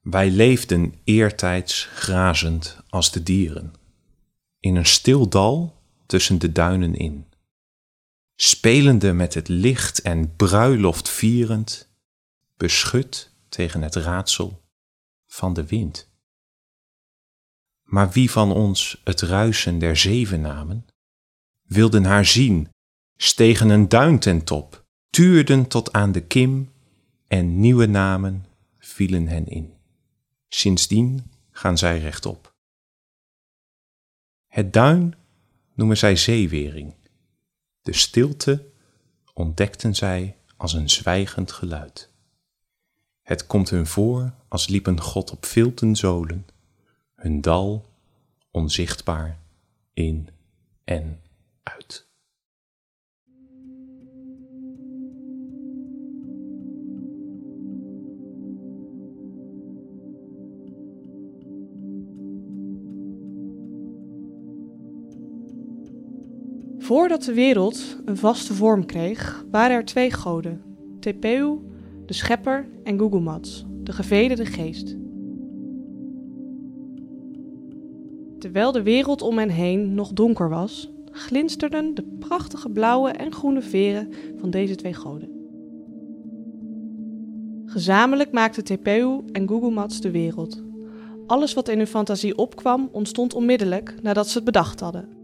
Wij leefden eertijds grazend als de dieren, in een stil dal tussen de duinen in, spelende met het licht en bruiloft vierend, beschut tegen het raadsel van de wind. Maar wie van ons het ruisen der zeven namen, wilden haar zien, stegen een duin ten top, tuurden tot aan de kim en nieuwe namen vielen hen in. Sindsdien gaan zij rechtop. Het duin noemen zij zeewering. De stilte ontdekten zij als een zwijgend geluid. Het komt hun voor als liep een god op vilten zolen, hun dal onzichtbaar in en uit. Voordat de wereld een vaste vorm kreeg, waren er twee goden: Tepeu, de schepper, en Gugumatz, de gevederde geest. Terwijl de wereld om hen heen nog donker was, glinsterden de prachtige blauwe en groene veren van deze twee goden. Gezamenlijk maakten Tepeu en Gugumatz de wereld. Alles wat in hun fantasie opkwam, ontstond onmiddellijk nadat ze het bedacht hadden.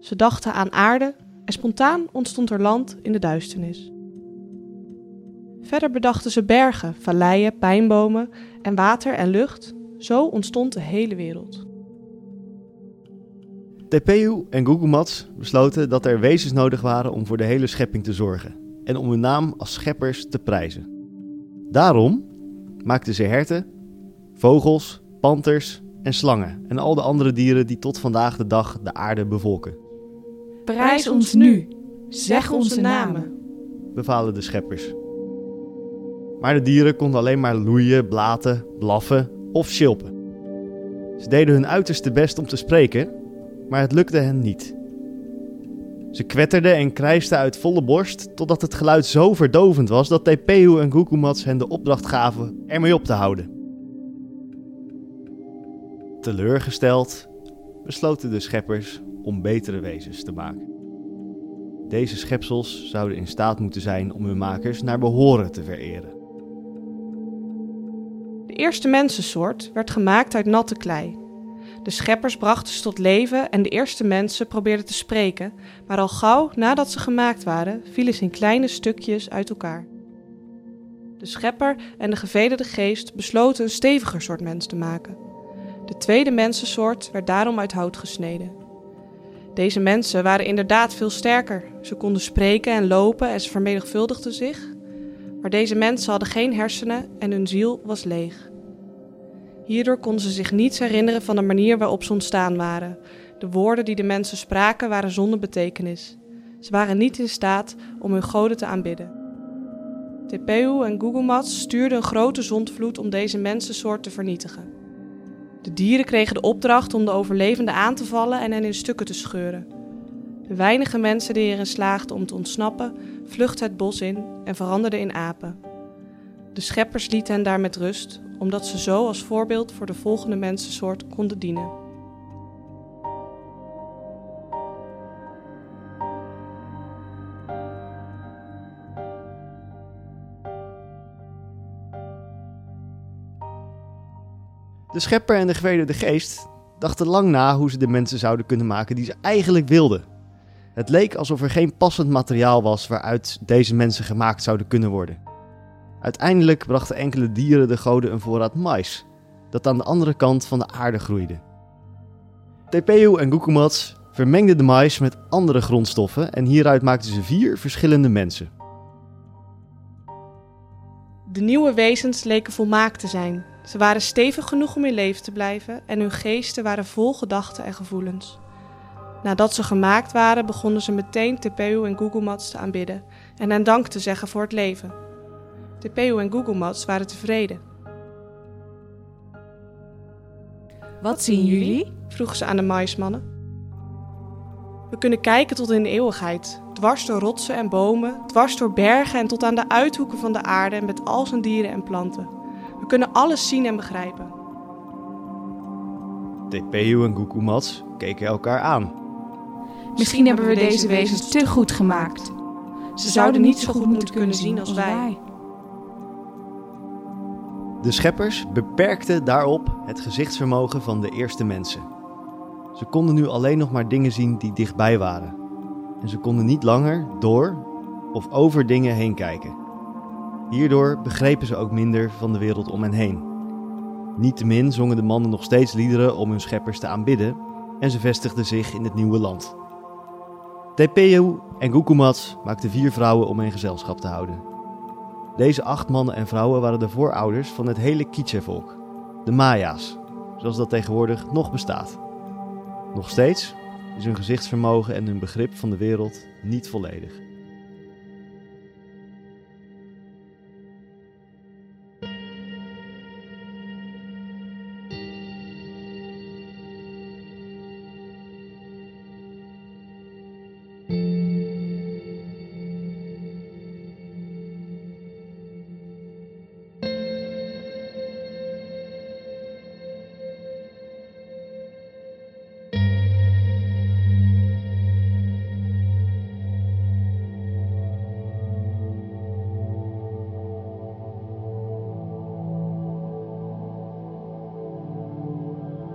Ze dachten aan aarde en spontaan ontstond er land in de duisternis. Verder bedachten ze bergen, valleien, pijnbomen en water en lucht. Zo ontstond de hele wereld. TPU en Gugumatz besloten dat er wezens nodig waren om voor de hele schepping te zorgen en om hun naam als scheppers te prijzen. Daarom maakten ze herten, vogels, panters en slangen en al de andere dieren die tot vandaag de dag de aarde bevolken. Prijs ons nu, zeg onze namen, bevalen de scheppers. Maar de dieren konden alleen maar loeien, blaten, blaffen of sjilpen. Ze deden hun uiterste best om te spreken, maar het lukte hen niet. Ze kwetterden en krijsten uit volle borst totdat het geluid zo verdovend was dat Tepehu en Gukumats hen de opdracht gaven ermee op te houden. Teleurgesteld besloten de scheppers om betere wezens te maken. Deze schepsels zouden in staat moeten zijn om hun makers naar behoren te vereren. De eerste mensensoort werd gemaakt uit natte klei. De scheppers brachten ze tot leven en de eerste mensen probeerden te spreken, maar al gauw nadat ze gemaakt waren, vielen ze in kleine stukjes uit elkaar. De schepper en de gevederde geest besloten een steviger soort mens te maken. De tweede mensensoort werd daarom uit hout gesneden. Deze mensen waren inderdaad veel sterker. Ze konden spreken en lopen en ze vermenigvuldigden zich. Maar deze mensen hadden geen hersenen en hun ziel was leeg. Hierdoor konden ze zich niets herinneren van de manier waarop ze ontstaan waren. De woorden die de mensen spraken waren zonder betekenis. Ze waren niet in staat om hun goden te aanbidden. Tepeu en Gugumatz stuurden een grote zondvloed om deze mensensoort te vernietigen. De dieren kregen de opdracht om de overlevenden aan te vallen en hen in stukken te scheuren. De weinige mensen die erin slaagden om te ontsnappen, vluchtten het bos in en veranderden in apen. De scheppers lieten hen daar met rust, omdat ze zo als voorbeeld voor de volgende mensensoort konden dienen. De schepper en de gevederde geest dachten lang na hoe ze de mensen zouden kunnen maken die ze eigenlijk wilden. Het leek alsof er geen passend materiaal was waaruit deze mensen gemaakt zouden kunnen worden. Uiteindelijk brachten enkele dieren de goden een voorraad mais, dat aan de andere kant van de aarde groeide. Tepeu en Gukumats vermengden de mais met andere grondstoffen en hieruit maakten ze vier verschillende mensen. De nieuwe wezens leken volmaakt te zijn. Ze waren stevig genoeg om in leven te blijven en hun geesten waren vol gedachten en gevoelens. Nadat ze gemaakt waren, begonnen ze meteen Tepeu en Gugumatz te aanbidden en hen dank te zeggen voor het leven. Tepeu en Gugumatz waren tevreden. Wat zien jullie? vroegen ze aan de maismannen. We kunnen kijken tot in de eeuwigheid, dwars door rotsen en bomen, dwars door bergen en tot aan de uithoeken van de aarde met al zijn dieren en planten. We kunnen alles zien en begrijpen. Tepeu en Gukumats keken elkaar aan. Misschien hebben we deze wezens te goed gemaakt. Ze zouden niet zo goed moeten kunnen zien als wij. De scheppers beperkten daarop het gezichtsvermogen van de eerste mensen. Ze konden nu alleen nog maar dingen zien die dichtbij waren. En ze konden niet langer door of over dingen heen kijken. Hierdoor begrepen ze ook minder van de wereld om hen heen. Niettemin zongen de mannen nog steeds liederen om hun scheppers te aanbidden en ze vestigden zich in het nieuwe land. Tepeu en Gukumats maakten vier vrouwen om hen gezelschap te houden. Deze acht mannen en vrouwen waren de voorouders van het hele K'iche-volk, de Maya's, zoals dat tegenwoordig nog bestaat. Nog steeds is hun gezichtsvermogen en hun begrip van de wereld niet volledig.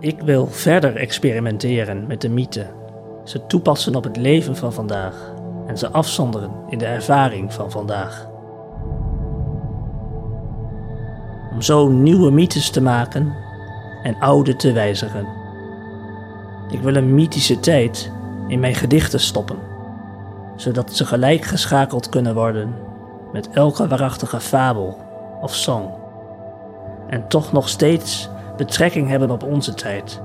Ik wil verder experimenteren met de mythe, ze toepassen op het leven van vandaag en ze afzonderen in de ervaring van vandaag. Om zo nieuwe mythes te maken en oude te wijzigen. Ik wil een mythische tijd in mijn gedichten stoppen, zodat ze gelijk geschakeld kunnen worden met elke waarachtige fabel of song. En toch nog steeds betrekking hebben op onze tijd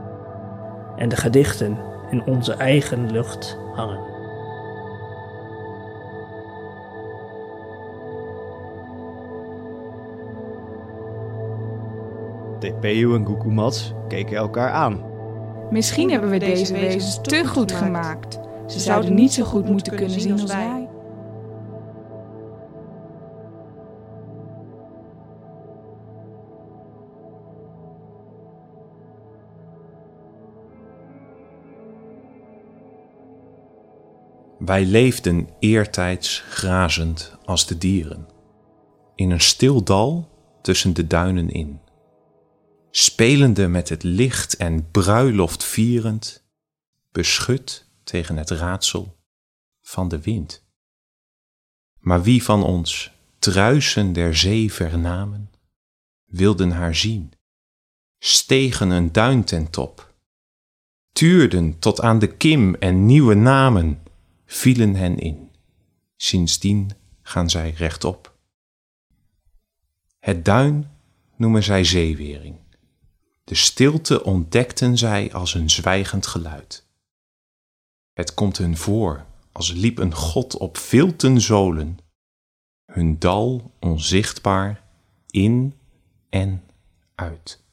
en de gedichten in onze eigen lucht hangen. Tepeu en Gukumats keken elkaar aan. Misschien hebben we deze wezens te goed gemaakt. Ze zouden niet zo goed moeten kunnen zien als wij. Wij leefden eertijds grazend als de dieren, in een stil dal tussen de duinen in, spelende met het licht en bruiloft vierend, beschut tegen het raadsel van de wind. Maar wie van ons truisen der zee vernamen, wilden haar zien, stegen een duin ten top, tuurden tot aan de kim en nieuwe namen, vielen hen in. Sindsdien gaan zij rechtop. Het duin noemen zij zeewering. De stilte ontdekten zij als een zwijgend geluid. Het komt hun voor als liep een god op vilten zolen, hun dal onzichtbaar in en uit.